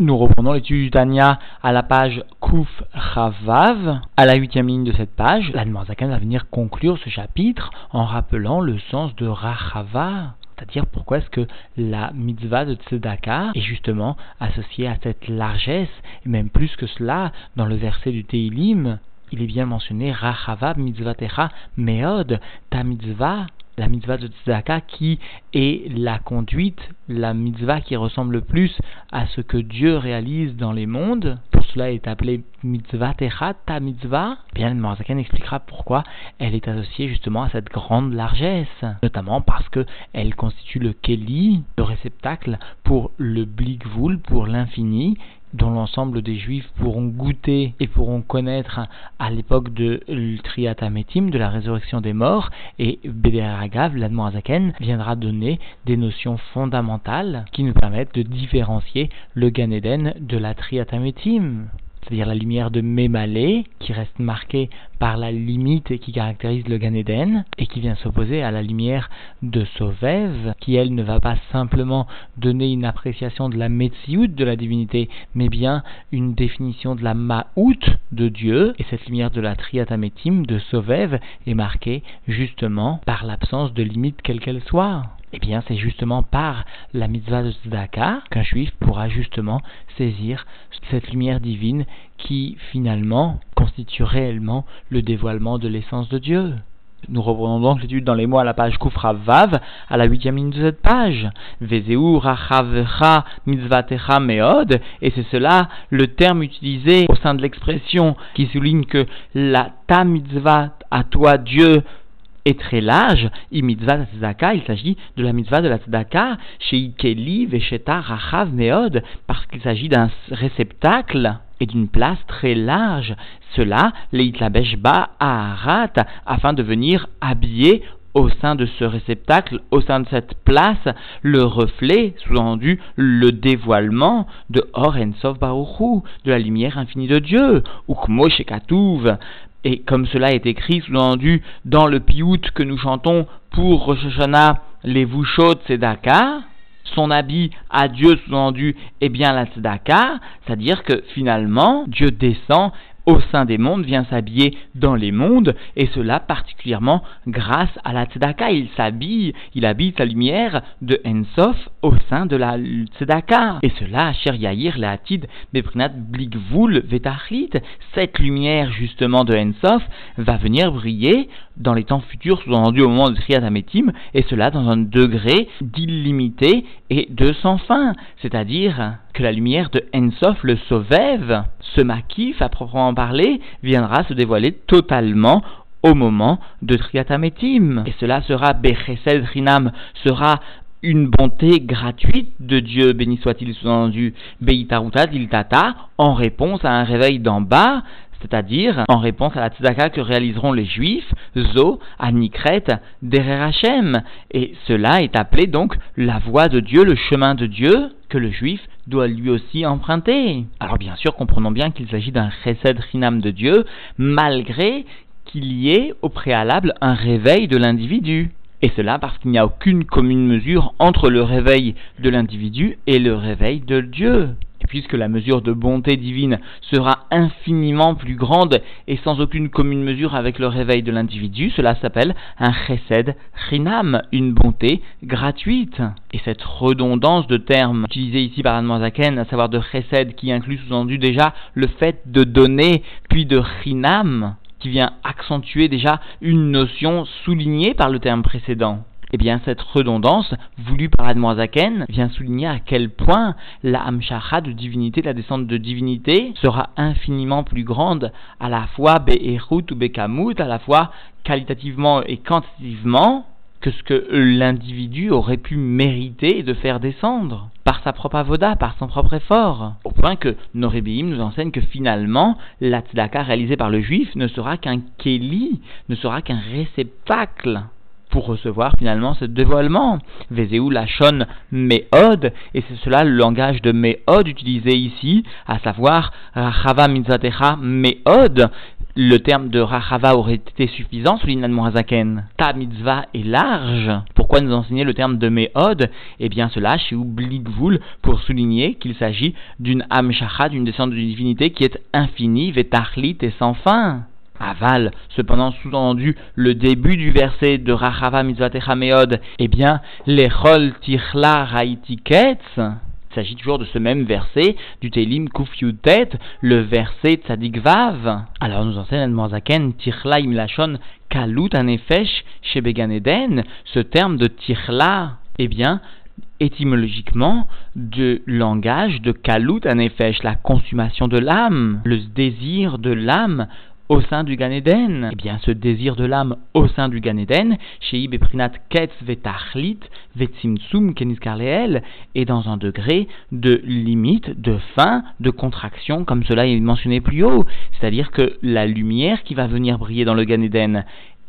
Nous reprenons l'étude du Tanya à la page Kuf Chavav, à la huitième ligne de cette page. La Zaken va venir conclure ce chapitre en rappelant le sens de Rachava, c'est-à-dire pourquoi est-ce que la mitzvah de Tzedaka est justement associée à cette largesse, et même plus que cela, dans le verset du Teilim, il est bien mentionné Rachava mitzvatecha meod, ta mitzvah la mitzvah de tzedaka qui est la conduite, la mitzvah qui ressemble le plus à ce que Dieu réalise dans les mondes. Pour cela est appelée mitzvah ta mitzvah. Bien, le expliquera pourquoi elle est associée justement à cette grande largesse, notamment parce que elle constitue le keli, le réceptacle pour le blikvul, pour l'infini, dont l'ensemble des juifs pourront goûter et pourront connaître à l'époque de Triatametim, de la résurrection des morts, et Bederagav, l'Admoazaken, viendra donner des notions fondamentales qui nous permettent de différencier le Gan de la Triatametim c'est-à-dire la lumière de Mémalé, qui reste marquée par la limite qui caractérise le Gan Eden, et qui vient s'opposer à la lumière de Sovev, qui elle ne va pas simplement donner une appréciation de la Metsiout de la divinité, mais bien une définition de la Ma'out de Dieu, et cette lumière de la Triatametim de Sovev est marquée justement par l'absence de limite quelle qu'elle soit. Eh bien, c'est justement par la mitzvah de Tzedaka qu'un juif pourra justement saisir cette lumière divine qui, finalement, constitue réellement le dévoilement de l'essence de Dieu. Nous reprenons donc l'étude dans les mots à la page Kufra Vav, à la huitième ligne de cette page. Vezeu rachavecha mitzvatecha meod, et c'est cela le terme utilisé au sein de l'expression qui souligne que la ta mitzvah à toi Dieu est très large, il s'agit de la mitzvah de la tzedaka, chez Ikeli, Vesheta, Rachav, Meod, parce qu'il s'agit d'un réceptacle et d'une place très large. Cela, Leitlabesh Ba Aharat, afin de venir habiller au sein de ce réceptacle, au sein de cette place, le reflet, sous-entendu le dévoilement de Or Ensof de la lumière infinie de Dieu, ou Kmo et comme cela est écrit, sous-entendu, dans le piout que nous chantons pour Rosh Hashanah, les Vushot Tzedaka, son habit à Dieu, sous-entendu, est bien la Tzedaka, c'est-à-dire que finalement, Dieu descend au sein des mondes, vient s'habiller dans les mondes, et cela particulièrement grâce à la tzedaka. Il s'habille, il habite sa lumière de Ensof au sein de la tzedaka. Et cela, cher Yahir, la Beprinat Blikvul Vetachlit, cette lumière justement de Ensof va venir briller dans les temps futurs, sous-entendu au moment de Triat Ametim, et cela dans un degré d'illimité et de sans fin. C'est-à-dire que la lumière de Ensof, le Sovev, ce makif à proprement parler, viendra se dévoiler totalement au moment de Triatametim. Et cela sera Bechesed Rinam, sera une bonté gratuite de Dieu, béni soit-il sous-entendu, Beitaruta Diltata, en réponse à un réveil d'en bas, c'est-à-dire en réponse à la tzedaka que réaliseront les juifs, Zo, Anikret, Derer Hashem. Et cela est appelé donc la voie de Dieu, le chemin de Dieu, que le juif doit lui aussi emprunter. Alors bien sûr, comprenons bien qu'il s'agit d'un chesed de Dieu, malgré qu'il y ait au préalable un réveil de l'individu. Et cela parce qu'il n'y a aucune commune mesure entre le réveil de l'individu et le réveil de Dieu puisque la mesure de bonté divine sera infiniment plus grande et sans aucune commune mesure avec le réveil de l'individu, cela s'appelle un chesed chinam, une bonté gratuite. Et cette redondance de termes utilisés ici par Anne à savoir de chesed qui inclut sous-entendu déjà le fait de donner, puis de chinam, qui vient accentuer déjà une notion soulignée par le terme précédent. Eh bien, cette redondance, voulue par Admoazaken, vient souligner à quel point la Hamshacha de divinité, la descente de divinité, sera infiniment plus grande, à la fois Be'erut ou Bekamut, à la fois qualitativement et quantitativement, que ce que l'individu aurait pu mériter de faire descendre par sa propre avoda, par son propre effort. Au point que Norébéim nous enseigne que finalement, la tzedaka réalisée par le juif ne sera qu'un keli, ne sera qu'un réceptacle pour recevoir finalement ce dévoilement. Vezeu Lachon Meod, et c'est cela le langage de Meod utilisé ici, à savoir Rachava Mizatecha Meod, le terme de Rachava aurait été suffisant, souligne l'Admorazaken. Ta mitzvah est large. Pourquoi nous enseigner le terme de Méhod? Eh bien, cela chez Oubligvoul pour souligner qu'il s'agit d'une Amshacha, d'une descente de divinité qui est infinie, Vetachlit et sans fin. Aval, cependant sous-entendu le début du verset de Rachava Mitzvatecha Meod, eh bien, l'Echol Tichla Raitiketz, il s'agit toujours de ce même verset du Télim Kufyutet, le verset Tzadik Alors nous enseigne Zaken Tichla Imlachon Kalut Anefesh Shebeganeden, ce terme de Tichla, eh bien, étymologiquement de langage de kalut anefesh, la consommation de l'âme, le désir de l'âme au sein du Gan Eden. Eh bien, ce désir de l'âme au sein du Gan Eden, chez Beprinat Ketz Vetachlit Vetzimtsum Keniskarleel, est dans un degré de limite, de fin, de contraction, comme cela est mentionné plus haut. C'est-à-dire que la lumière qui va venir briller dans le Gan Eden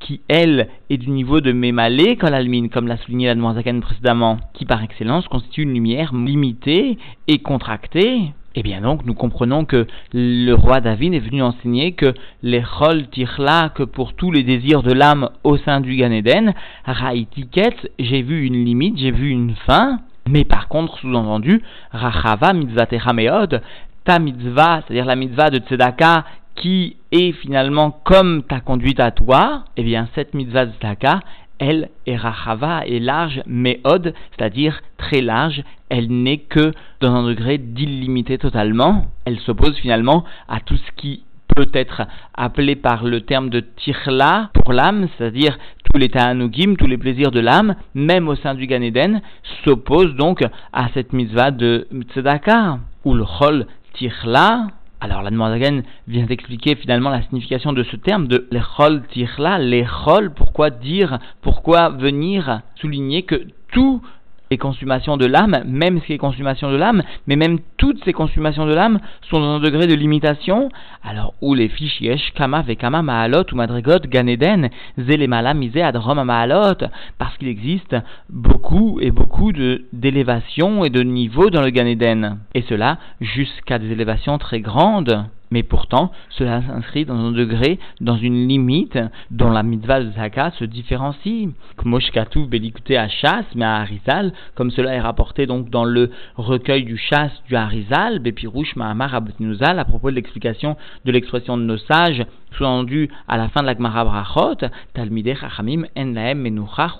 qui, elle, est du niveau de Mémalé Kolalmin, comme l'a souligné la Zaken précédemment, qui par excellence constitue une lumière limitée et contractée, eh bien donc, nous comprenons que le roi David est venu enseigner que les chol tirla, que pour tous les désirs de l'âme au sein du Gan Eden, raïtiket, j'ai vu une limite, j'ai vu une fin, mais par contre, sous-entendu, rachava mitzvah meod, ta mitzvah, c'est-à-dire la mitzvah de tzedaka, qui est finalement comme ta conduite à toi, eh bien cette mitzvah tzedaka, elle est rachava, est large, mais od, c'est-à-dire très large, elle n'est que dans un degré d'illimité totalement. Elle s'oppose finalement à tout ce qui peut être appelé par le terme de tirla pour l'âme, c'est-à-dire tous les ta'anugim, tous les plaisirs de l'âme, même au sein du Gan Eden, s'opposent donc à cette mitzvah de tzedaka, ou le chol tirla, alors la Noirdagen vient d'expliquer finalement la signification de ce terme de l'echol tirla, l'echol, pourquoi dire, pourquoi venir souligner que tout les consommations de l'âme, même ces consommations de l'âme, mais même toutes ces consommations de l'âme sont dans un degré de limitation, alors où les fiches yesh kama vekama maalot ou madrigot ganeden zelemala misé adrom maalot, parce qu'il existe beaucoup et beaucoup d'élévations et de niveaux dans le ganeden, et cela jusqu'à des élévations très grandes. Mais pourtant, cela s'inscrit dans un degré, dans une limite dont la mitzvah de Zaka se différencie. Kmoshkatu bélicouté à chasse, mais à Harizal, comme cela est rapporté donc dans le recueil du chasse du Harizal, Bepirouche Mahamar à propos de l'explication de l'expression de nos sages, sous-entendu à la fin de la Gemara Brachot, Talmideh Chachamim En Laem Menucha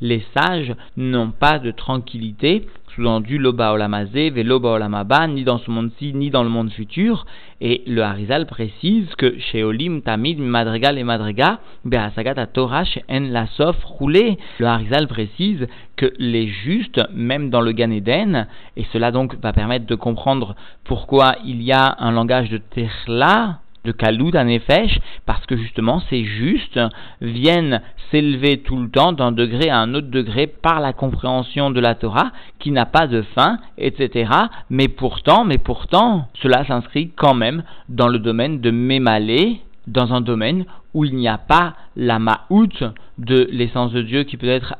les sages n'ont pas de tranquillité sous-entendu l'Oba Olamazé, Veloba Olamaba, ni dans ce monde-ci, ni dans le monde futur. Et le Harizal précise que chez Olim, Tamid, Madrigal et Madriga, Beasagat Torash, En Lasof, Roulé. Le Harizal précise que les justes, même dans le Gan Eden, et cela donc va permettre de comprendre pourquoi il y a un langage de Terla, de Kaloud en Nefesh, parce que justement ces justes viennent s'élever tout le temps d'un degré à un autre degré par la compréhension de la Torah qui n'a pas de fin, etc. Mais pourtant, mais pourtant, cela s'inscrit quand même dans le domaine de Mémalé, dans un domaine où il n'y a pas la ma'out de l'essence de Dieu qui peut être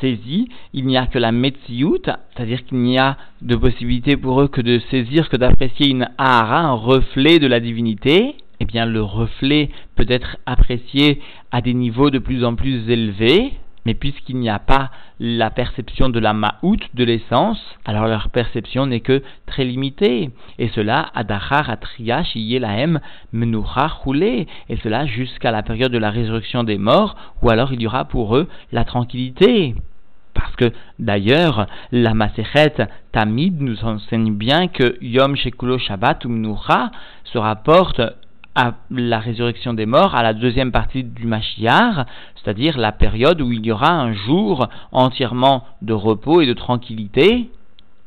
saisie, il n'y a que la metsiout, c'est-à-dire qu'il n'y a de possibilité pour eux que de saisir, que d'apprécier une ahara, un reflet de la divinité, eh bien le reflet peut être apprécié à des niveaux de plus en plus élevés, mais puisqu'il n'y a pas la perception de la ma'out, de l'essence, alors leur perception n'est que très limitée. Et cela, adachar atriyash yelahem menucha roulé, et cela jusqu'à la période de la résurrection des morts, ou alors il y aura pour eux la tranquillité. Parce que d'ailleurs, la Masechet Tamid nous enseigne bien que Yom Shekulo Shabbat ou se rapporte à la résurrection des morts, à la deuxième partie du Mashiach, c'est-à-dire la période où il y aura un jour entièrement de repos et de tranquillité.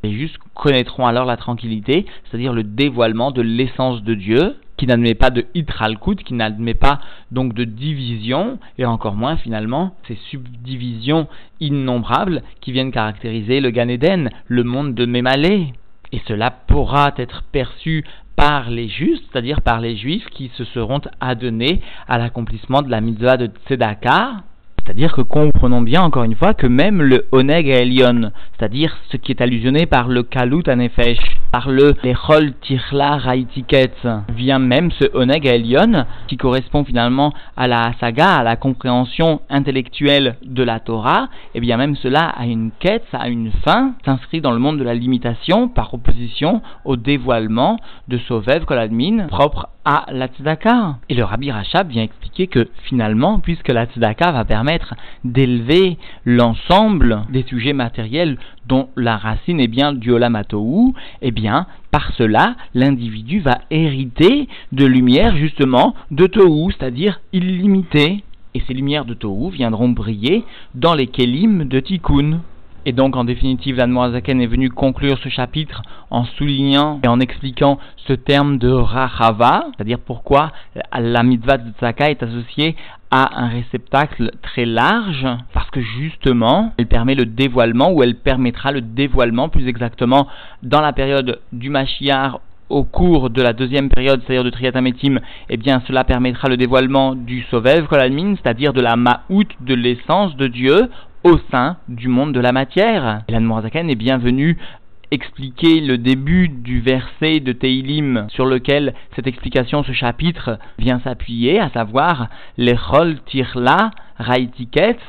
Les justes connaîtront alors la tranquillité, c'est-à-dire le dévoilement de l'essence de Dieu, qui n'admet pas de hitralkut, qui n'admet pas donc de division, et encore moins finalement ces subdivisions innombrables qui viennent caractériser le Gan Eden, le monde de Mémalé. Et cela pourra être perçu par les justes, c'est-à-dire par les juifs qui se seront adonnés à l'accomplissement de la mitzvah de Tzedaka, C'est-à-dire que comprenons bien encore une fois que même le Oneg Elion, c'est-à-dire ce qui est allusionné par le Kalut Anefesh, par le Lechol Tirla Raitiket, vient même ce Oneg Elion qui correspond finalement à la saga, à la compréhension intellectuelle de la Torah, et bien même cela a une quête, a une fin, s'inscrit dans le monde de la limitation par opposition au dévoilement de Sovev Koladmin propre à la tzedaka. Et le Rabbi Rachab vient expliquer que finalement, puisque la tzedaka va permettre d'élever l'ensemble des sujets matériels dont la racine est bien du Olamatou, eh bien, par cela, l'individu va hériter de lumière justement de Tohu, c'est-à-dire illimitée. Et ces lumières de Tohu viendront briller dans les Kélim de Tikkun. Et donc, en définitive, l'Anmoazaken est venu conclure ce chapitre en soulignant et en expliquant ce terme de Rahava, c'est-à-dire pourquoi la mitzvah de Tzaka est associée à un réceptacle très large, parce que justement, elle permet le dévoilement, ou elle permettra le dévoilement, plus exactement, dans la période du Mashiach au cours de la deuxième période, c'est-à-dire de Triatametim, eh bien cela permettra le dévoilement du Sovev Kolalmin, c'est-à-dire de la Ma'out, de l'essence de Dieu, au sein du monde de la matière. L'Anmoazaken est bienvenu expliquer le début du verset de Teilim sur lequel cette explication, ce chapitre vient s'appuyer, à savoir l'Echol Tirla Raitiketz,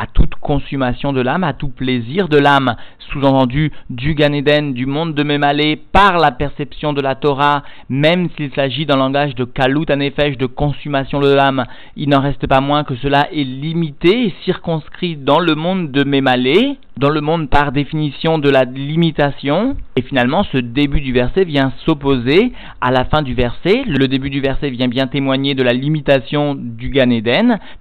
à toute consommation de l'âme, à tout plaisir de l'âme, sous-entendu du Gan du monde de Mémalé, par la perception de la Torah, même s'il s'agit d'un langage de Kalut de consommation de l'âme, il n'en reste pas moins que cela est limité et circonscrit dans le monde de Mémalé, dans le monde par définition de la limitation, et finalement ce début du verset vient s'opposer à la fin du verset. Le début du verset vient bien témoigner de la limitation du Gan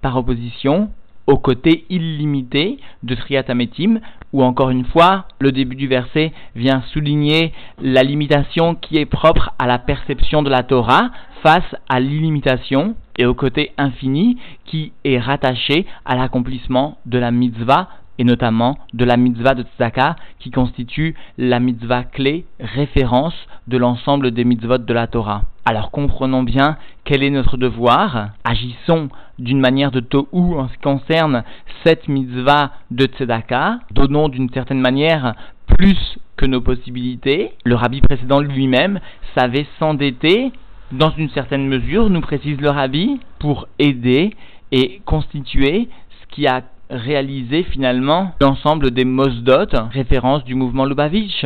par opposition au côté illimité de Triatametim, où encore une fois, le début du verset vient souligner la limitation qui est propre à la perception de la Torah face à l'illimitation et au côté infini qui est rattaché à l'accomplissement de la mitzvah et notamment de la mitzvah de Tzaka qui constitue la mitzvah clé, référence de l'ensemble des mitzvot de la Torah. Alors comprenons bien quel est notre devoir, agissons d'une manière de tohu en ce qui concerne cette mitzvah de tzedaka, donnons d'une certaine manière plus que nos possibilités. Le rabbi précédent lui-même savait s'endetter dans une certaine mesure, nous précise le rabbi, pour aider et constituer ce qui a réaliser finalement l'ensemble des Mosdot, référence du mouvement Lubavitch.